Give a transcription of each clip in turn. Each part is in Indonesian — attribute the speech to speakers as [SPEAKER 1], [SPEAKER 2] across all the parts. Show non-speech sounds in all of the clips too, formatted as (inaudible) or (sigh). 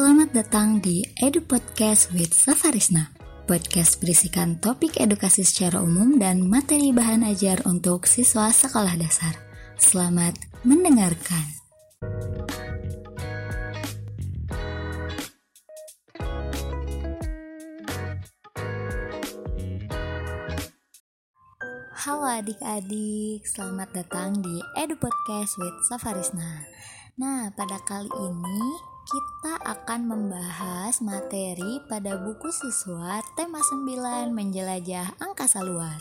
[SPEAKER 1] Selamat datang di Edu Podcast with Safarisna. Podcast berisikan topik edukasi secara umum dan materi bahan ajar untuk siswa sekolah dasar. Selamat mendengarkan. Halo adik-adik, selamat datang di Edu Podcast with Safarisna. Nah, pada kali ini kita akan membahas materi pada buku siswa tema 9 menjelajah angkasa luar.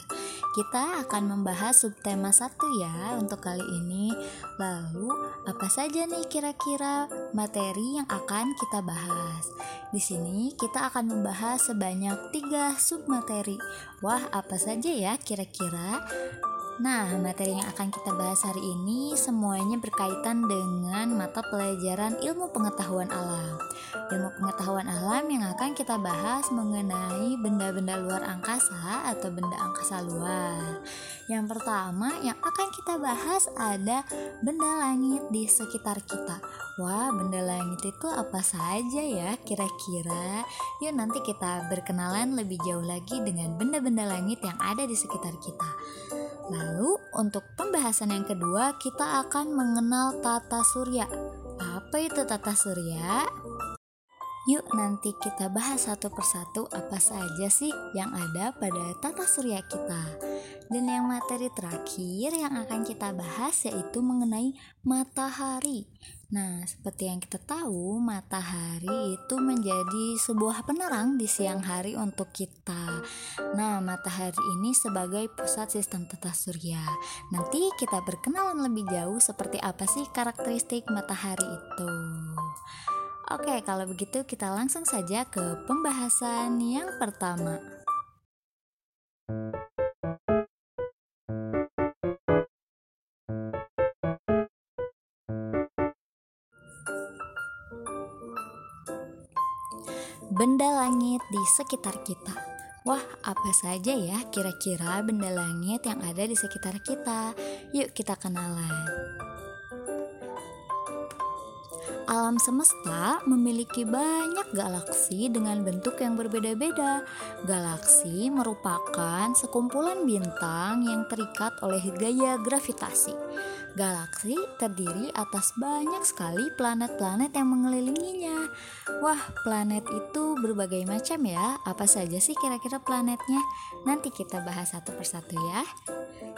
[SPEAKER 1] Kita akan membahas subtema 1 ya untuk kali ini. Lalu, apa saja nih kira-kira materi yang akan kita bahas? Di sini kita akan membahas sebanyak 3 submateri. Wah, apa saja ya kira-kira? Nah, materi yang akan kita bahas hari ini semuanya berkaitan dengan mata pelajaran ilmu pengetahuan alam. Ilmu pengetahuan alam yang akan kita bahas mengenai benda-benda luar angkasa atau benda angkasa luar. Yang pertama yang akan kita bahas ada benda langit di sekitar kita. Wah, benda langit itu apa saja ya kira-kira? Yuk nanti kita berkenalan lebih jauh lagi dengan benda-benda langit yang ada di sekitar kita. Lalu, untuk pembahasan yang kedua, kita akan mengenal tata surya. Apa itu tata surya? Yuk nanti kita bahas satu persatu apa saja sih yang ada pada tata surya kita. Dan yang materi terakhir yang akan kita bahas yaitu mengenai matahari. Nah, seperti yang kita tahu, matahari itu menjadi sebuah penerang di siang hari untuk kita. Nah, matahari ini sebagai pusat sistem tata surya. Nanti kita berkenalan lebih jauh seperti apa sih karakteristik matahari itu. Oke, kalau begitu kita langsung saja ke pembahasan yang pertama. Sekitar kita. Wah, apa saja ya kira-kira benda langit yang ada di sekitar kita? Yuk kita kenalan. Alam semesta memiliki banyak galaksi dengan bentuk yang berbeda-beda. Galaksi merupakan sekumpulan bintang yang terikat oleh gaya gravitasi. Galaksi terdiri atas banyak sekali planet-planet yang mengelilinginya. Wah, planet itu berbagai macam ya. Apa saja sih kira-kira planetnya? Nanti kita bahas satu persatu ya.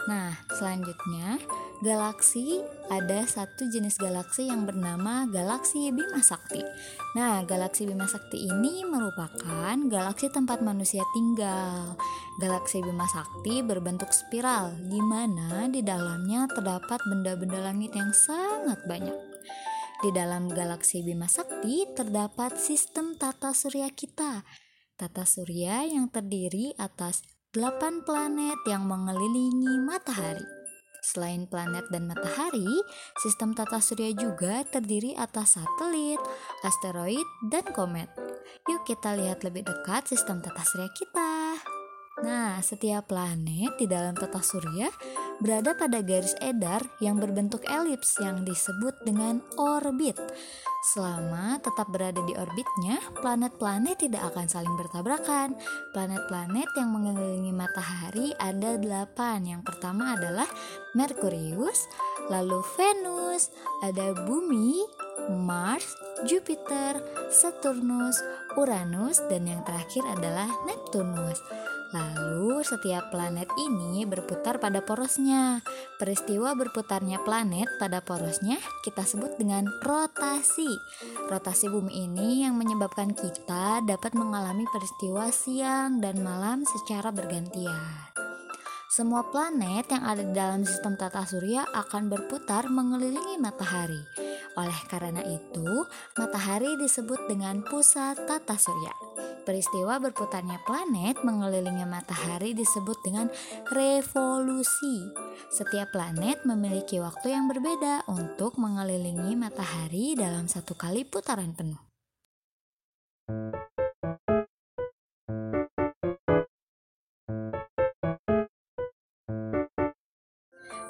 [SPEAKER 1] Nah, selanjutnya galaksi ada satu jenis galaksi yang bernama galaksi Bima Sakti. Nah, galaksi Bima Sakti ini merupakan galaksi tempat manusia tinggal. Galaksi Bima Sakti berbentuk spiral, di mana di dalamnya terdapat benda-benda langit yang sangat banyak. Di dalam galaksi Bima Sakti terdapat sistem tata surya kita. Tata surya yang terdiri atas 8 planet yang mengelilingi matahari. Selain planet dan matahari, sistem tata surya juga terdiri atas satelit, asteroid, dan komet. Yuk kita lihat lebih dekat sistem tata surya kita. Nah, setiap planet di dalam tata surya berada pada garis edar yang berbentuk elips yang disebut dengan orbit. Selama tetap berada di orbitnya, planet-planet tidak akan saling bertabrakan. Planet-planet yang mengelilingi matahari ada delapan. Yang pertama adalah Merkurius, lalu Venus, ada Bumi, Mars, Jupiter, Saturnus, Uranus, dan yang terakhir adalah Neptunus. Lalu, setiap planet ini berputar pada porosnya. Peristiwa berputarnya planet pada porosnya kita sebut dengan rotasi. Rotasi bumi ini yang menyebabkan kita dapat mengalami peristiwa siang dan malam secara bergantian. Semua planet yang ada di dalam sistem tata surya akan berputar mengelilingi matahari. Oleh karena itu, matahari disebut dengan pusat tata surya. Peristiwa berputarnya planet mengelilingi matahari disebut dengan revolusi. Setiap planet memiliki waktu yang berbeda untuk mengelilingi matahari dalam satu kali putaran penuh.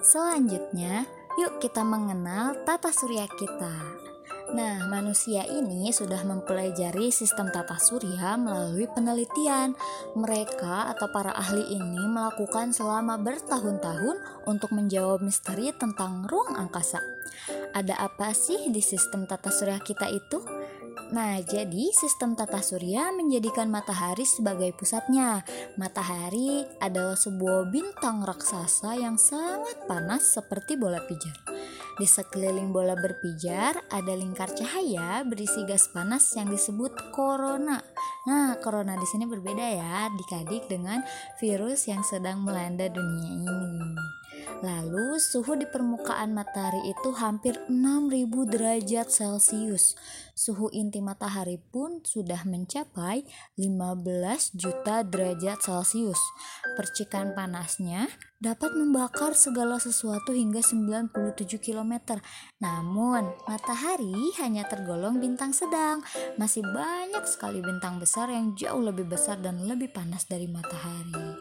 [SPEAKER 1] Selanjutnya, yuk kita mengenal tata surya kita. Nah, manusia ini sudah mempelajari sistem tata surya melalui penelitian. Mereka atau para ahli ini melakukan selama bertahun-tahun untuk menjawab misteri tentang ruang angkasa. Ada apa sih di sistem tata surya kita itu? Nah, jadi sistem tata surya menjadikan matahari sebagai pusatnya. Matahari adalah sebuah bintang raksasa yang sangat panas seperti bola pijar. Di sekeliling bola berpijar ada lingkar cahaya berisi gas panas yang disebut corona. Nah, corona di sini berbeda ya, dikadik dengan virus yang sedang melanda dunia ini. Lalu suhu di permukaan matahari itu hampir 6000 derajat Celcius. Suhu inti matahari pun sudah mencapai 15 juta derajat Celcius. Percikan panasnya dapat membakar segala sesuatu hingga 97 km. Namun, matahari hanya tergolong bintang sedang. Masih banyak sekali bintang besar yang jauh lebih besar dan lebih panas dari matahari.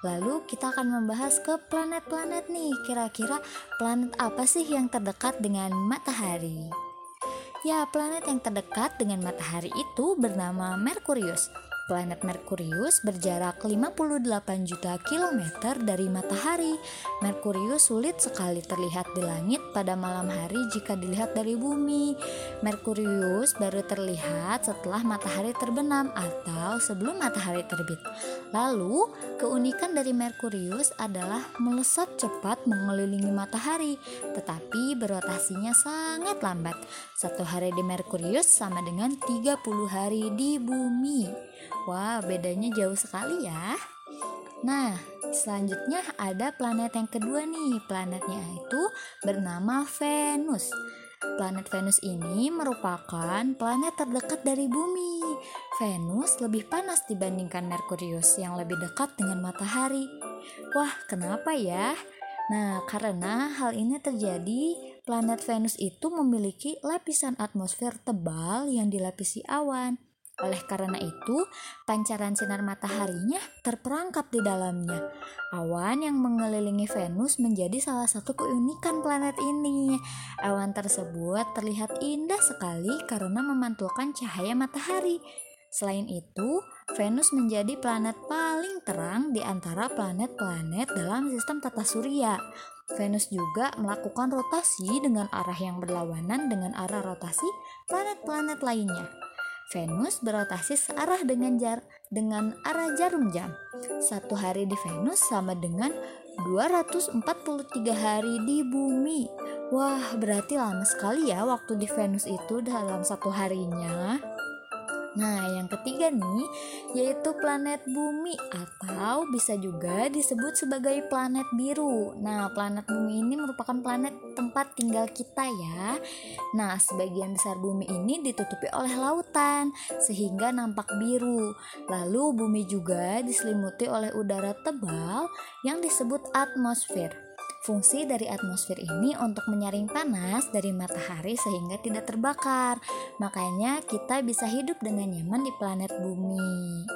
[SPEAKER 1] Lalu kita akan membahas ke planet-planet nih. Kira-kira planet apa sih yang terdekat dengan matahari? Ya, planet yang terdekat dengan matahari itu bernama Merkurius. Planet Merkurius berjarak 58 juta kilometer dari matahari. Merkurius sulit sekali terlihat di langit pada malam hari jika dilihat dari bumi. Merkurius baru terlihat setelah matahari terbenam atau sebelum matahari terbit. Lalu, keunikan dari Merkurius adalah melesat cepat mengelilingi matahari, tetapi berotasinya sangat lambat. Satu hari di Merkurius sama dengan 30 hari di bumi. Wah, bedanya jauh sekali ya. Nah, selanjutnya ada planet yang kedua nih. Planetnya itu bernama Venus. Planet Venus ini merupakan planet terdekat dari bumi. Venus lebih panas dibandingkan Merkurius yang lebih dekat dengan matahari. Wah, kenapa ya? Nah, karena hal ini terjadi, planet Venus itu memiliki lapisan atmosfer tebal yang dilapisi awan. Oleh karena itu, pancaran sinar mataharinya terperangkap di dalamnya. Awan yang mengelilingi Venus menjadi salah satu keunikan planet ini. Awan tersebut terlihat indah sekali karena memantulkan cahaya matahari. Selain itu, Venus menjadi planet paling terang di antara planet-planet dalam sistem tata surya. Venus juga melakukan rotasi dengan arah yang berlawanan dengan arah rotasi planet-planet lainnya. Venus berotasi searah dengan jar dengan arah jarum jam. Satu hari di Venus sama dengan 243 hari di bumi. Wah, berarti lama sekali ya waktu di Venus itu dalam satu harinya. Nah, yang ketiga nih yaitu planet bumi atau bisa juga disebut sebagai planet biru. Nah, planet bumi ini merupakan planet tempat tinggal kita ya. Nah, sebagian besar bumi ini ditutupi oleh lautan sehingga nampak biru. Lalu bumi juga diselimuti oleh udara tebal yang disebut atmosfer. Fungsi dari atmosfer ini untuk menyaring panas dari matahari sehingga tidak terbakar. Makanya kita bisa hidup dengan nyaman di planet bumi.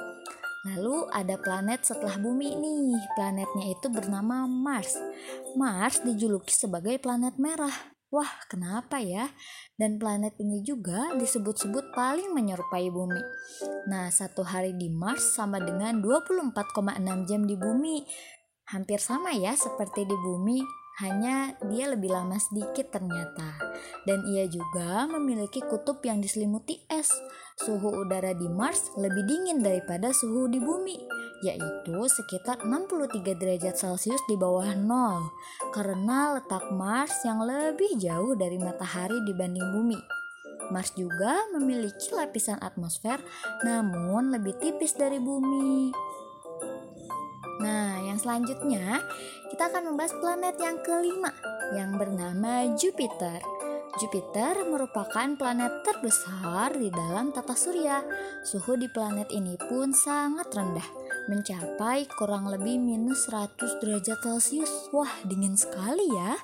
[SPEAKER 1] Lalu ada planet setelah bumi nih. Planetnya itu bernama Mars. Mars dijuluki sebagai planet merah. Wah, kenapa ya? Dan planet ini juga disebut-sebut paling menyerupai bumi. Nah, satu hari di Mars sama dengan 24,6 jam di bumi hampir sama ya seperti di bumi, hanya dia lebih lama sedikit ternyata. Dan ia juga memiliki kutub yang diselimuti es. Suhu udara di Mars lebih dingin daripada suhu di bumi, yaitu sekitar 63 derajat Celcius di bawah nol, karena letak Mars yang lebih jauh dari matahari dibanding bumi. Mars juga memiliki lapisan atmosfer, namun lebih tipis dari bumi. Nah, yang selanjutnya kita akan membahas planet yang kelima yang bernama Jupiter. Jupiter merupakan planet terbesar di dalam tata surya. Suhu di planet ini pun sangat rendah, mencapai kurang lebih minus 100 derajat Celcius. Wah, dingin sekali ya.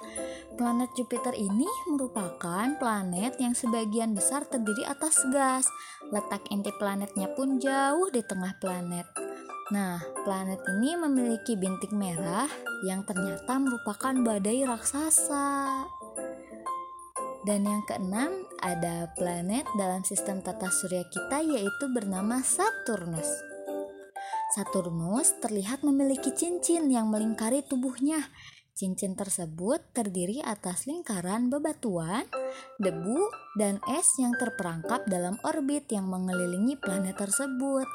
[SPEAKER 1] Planet Jupiter ini merupakan planet yang sebagian besar terdiri atas gas. Letak inti planetnya pun jauh di tengah planet. Nah, planet ini memiliki bintik merah yang ternyata merupakan badai raksasa. Dan yang keenam ada planet dalam sistem tata surya kita yaitu bernama Saturnus. Saturnus terlihat memiliki cincin yang melingkari tubuhnya. Cincin tersebut terdiri atas lingkaran bebatuan, debu, dan es yang terperangkap dalam orbit yang mengelilingi planet tersebut.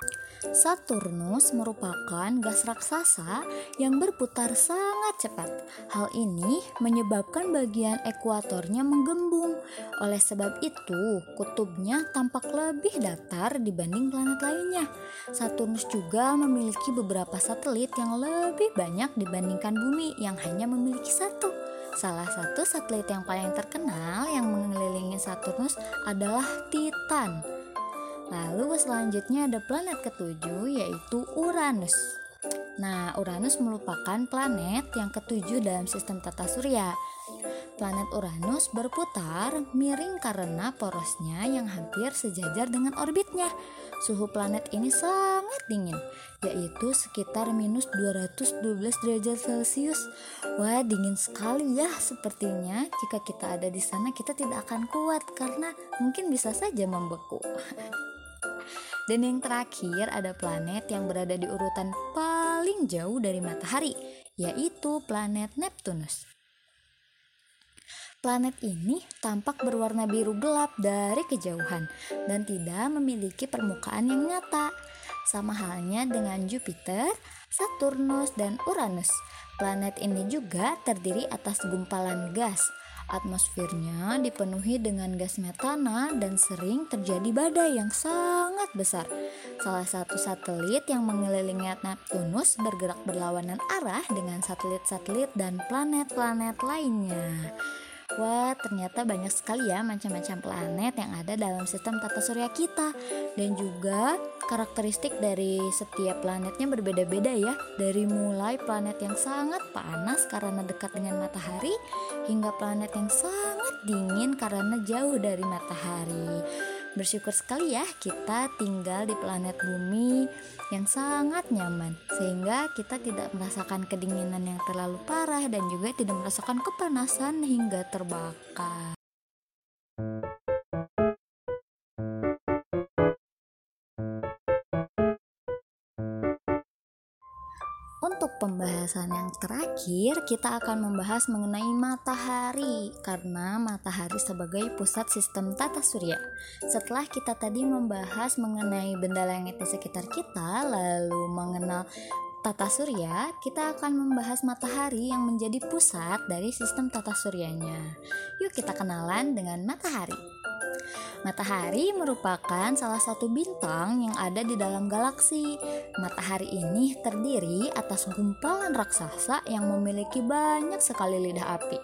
[SPEAKER 1] Saturnus merupakan gas raksasa yang berputar sangat cepat. Hal ini menyebabkan bagian ekuatornya menggembung. Oleh sebab itu, kutubnya tampak lebih datar dibanding planet lainnya. Saturnus juga memiliki beberapa satelit yang lebih banyak dibandingkan bumi yang hanya memiliki satu. Salah satu satelit yang paling terkenal yang mengelilingi Saturnus adalah Titan. Lalu selanjutnya ada planet ketujuh yaitu Uranus. Nah, Uranus merupakan planet yang ketujuh dalam sistem tata surya. Planet Uranus berputar miring karena porosnya yang hampir sejajar dengan orbitnya. Suhu planet ini sangat dingin, yaitu sekitar minus 212 derajat Celcius. Wah, dingin sekali ya sepertinya. Jika kita ada di sana, kita tidak akan kuat karena mungkin bisa saja membeku. (laughs) Dan yang terakhir ada planet yang berada di urutan paling jauh dari matahari, yaitu planet Neptunus. Planet ini tampak berwarna biru gelap dari kejauhan dan tidak memiliki permukaan yang nyata. Sama halnya dengan Jupiter, Saturnus, dan Uranus. Planet ini juga terdiri atas gumpalan gas Atmosfernya dipenuhi dengan gas metana dan sering terjadi badai yang sangat besar. Salah satu satelit yang mengelilingi Neptunus bergerak berlawanan arah dengan satelit-satelit dan planet-planet lainnya. Wah, ternyata banyak sekali ya macam-macam planet yang ada dalam sistem tata surya kita. Dan juga karakteristik dari setiap planetnya berbeda-beda ya. Dari mulai planet yang sangat panas karena dekat dengan matahari hingga planet yang sangat dingin karena jauh dari matahari. Bersyukur sekali ya kita tinggal di planet bumi yang sangat nyaman sehingga kita tidak merasakan kedinginan yang terlalu parah dan juga tidak merasakan kepanasan hingga terbakar. Pembahasan yang terakhir, kita akan membahas mengenai matahari karena matahari sebagai pusat sistem tata surya. Setelah kita tadi membahas mengenai benda langit di sekitar kita, lalu mengenal tata surya, kita akan membahas matahari yang menjadi pusat dari sistem tata suryanya. Yuk kita kenalan dengan matahari. Matahari merupakan salah satu bintang yang ada di dalam galaksi. Matahari ini terdiri atas gumpalan raksasa yang memiliki banyak sekali lidah api.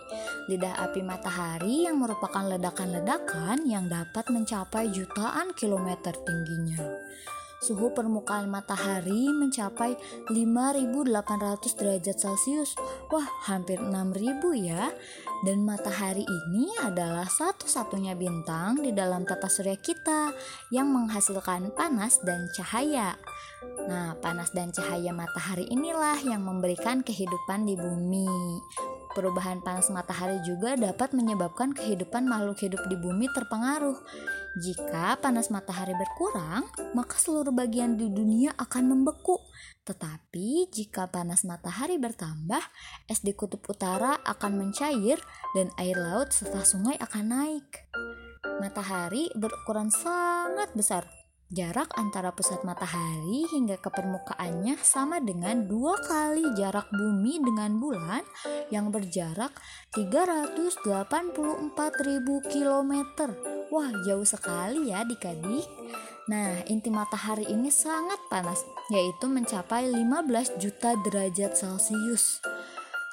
[SPEAKER 1] Lidah api matahari yang merupakan ledakan-ledakan yang dapat mencapai jutaan kilometer tingginya suhu permukaan matahari mencapai 5800 derajat Celcius. Wah, hampir 6000 ya. Dan matahari ini adalah satu-satunya bintang di dalam tata surya kita yang menghasilkan panas dan cahaya. Nah, panas dan cahaya matahari inilah yang memberikan kehidupan di bumi. Perubahan panas matahari juga dapat menyebabkan kehidupan makhluk hidup di bumi terpengaruh. Jika panas matahari berkurang, maka seluruh bagian di dunia akan membeku. Tetapi jika panas matahari bertambah, es di kutub utara akan mencair dan air laut serta sungai akan naik. Matahari berukuran sangat besar, Jarak antara pusat matahari hingga ke permukaannya sama dengan dua kali jarak bumi dengan bulan yang berjarak 384.000 km. Wah, jauh sekali ya adik-adik. Nah, inti matahari ini sangat panas, yaitu mencapai 15 juta derajat Celcius.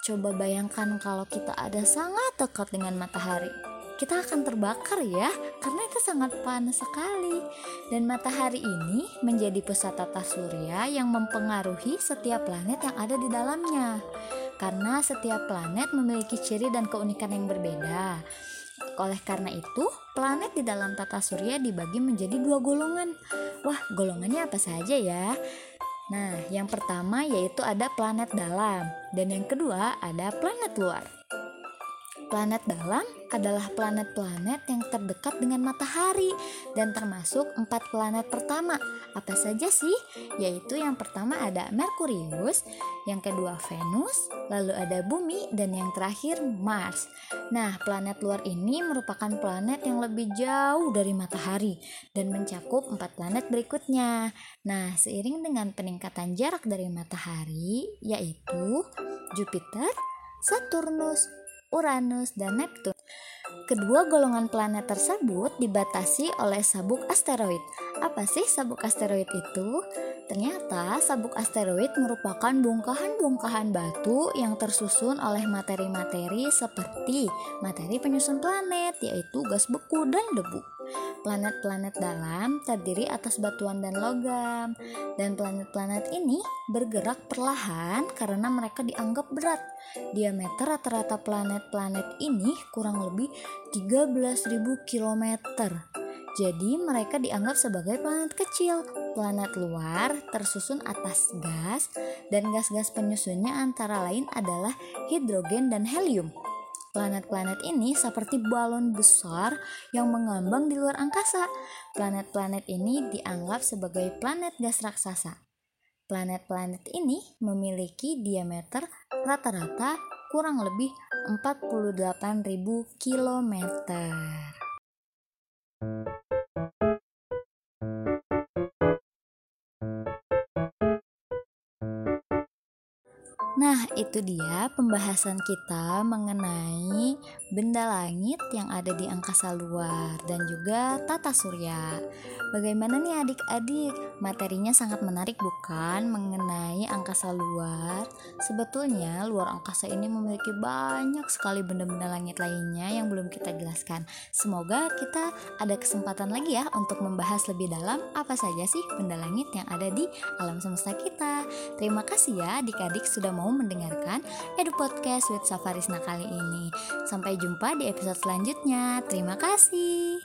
[SPEAKER 1] Coba bayangkan kalau kita ada sangat dekat dengan matahari kita akan terbakar ya karena itu sangat panas sekali dan matahari ini menjadi pusat tata surya yang mempengaruhi setiap planet yang ada di dalamnya karena setiap planet memiliki ciri dan keunikan yang berbeda oleh karena itu, planet di dalam tata surya dibagi menjadi dua golongan. Wah, golongannya apa saja ya? Nah, yang pertama yaitu ada planet dalam, dan yang kedua ada planet luar. Planet dalam adalah planet-planet yang terdekat dengan matahari dan termasuk empat planet pertama. Apa saja sih? Yaitu yang pertama ada Merkurius, yang kedua Venus, lalu ada Bumi, dan yang terakhir Mars. Nah, planet luar ini merupakan planet yang lebih jauh dari matahari dan mencakup empat planet berikutnya. Nah, seiring dengan peningkatan jarak dari matahari, yaitu Jupiter, Saturnus, Uranus, dan Neptune. Kedua golongan planet tersebut dibatasi oleh sabuk asteroid. Apa sih sabuk asteroid itu? Ternyata sabuk asteroid merupakan bongkahan-bongkahan batu yang tersusun oleh materi-materi seperti materi penyusun planet, yaitu gas beku dan debu. Planet-planet dalam terdiri atas batuan dan logam, dan planet-planet ini bergerak perlahan karena mereka dianggap berat. Diameter rata-rata planet-planet ini kurang lebih 13.000 km. Jadi mereka dianggap sebagai planet kecil. Planet luar tersusun atas gas dan gas-gas penyusunnya antara lain adalah hidrogen dan helium. Planet-planet ini seperti balon besar yang mengambang di luar angkasa. Planet-planet ini dianggap sebagai planet gas raksasa. Planet-planet ini memiliki diameter rata-rata kurang lebih 48.000 km. Itu dia pembahasan kita mengenai benda langit yang ada di angkasa luar dan juga tata surya. Bagaimana nih adik-adik? Materinya sangat menarik bukan mengenai angkasa luar? Sebetulnya luar angkasa ini memiliki banyak sekali benda-benda langit lainnya yang belum kita jelaskan. Semoga kita ada kesempatan lagi ya untuk membahas lebih dalam apa saja sih benda langit yang ada di alam semesta kita. Terima kasih ya adik-adik sudah mau mendengarkan Edu Podcast with Safarisna kali ini. Sampai jumpa di episode selanjutnya. Terima kasih.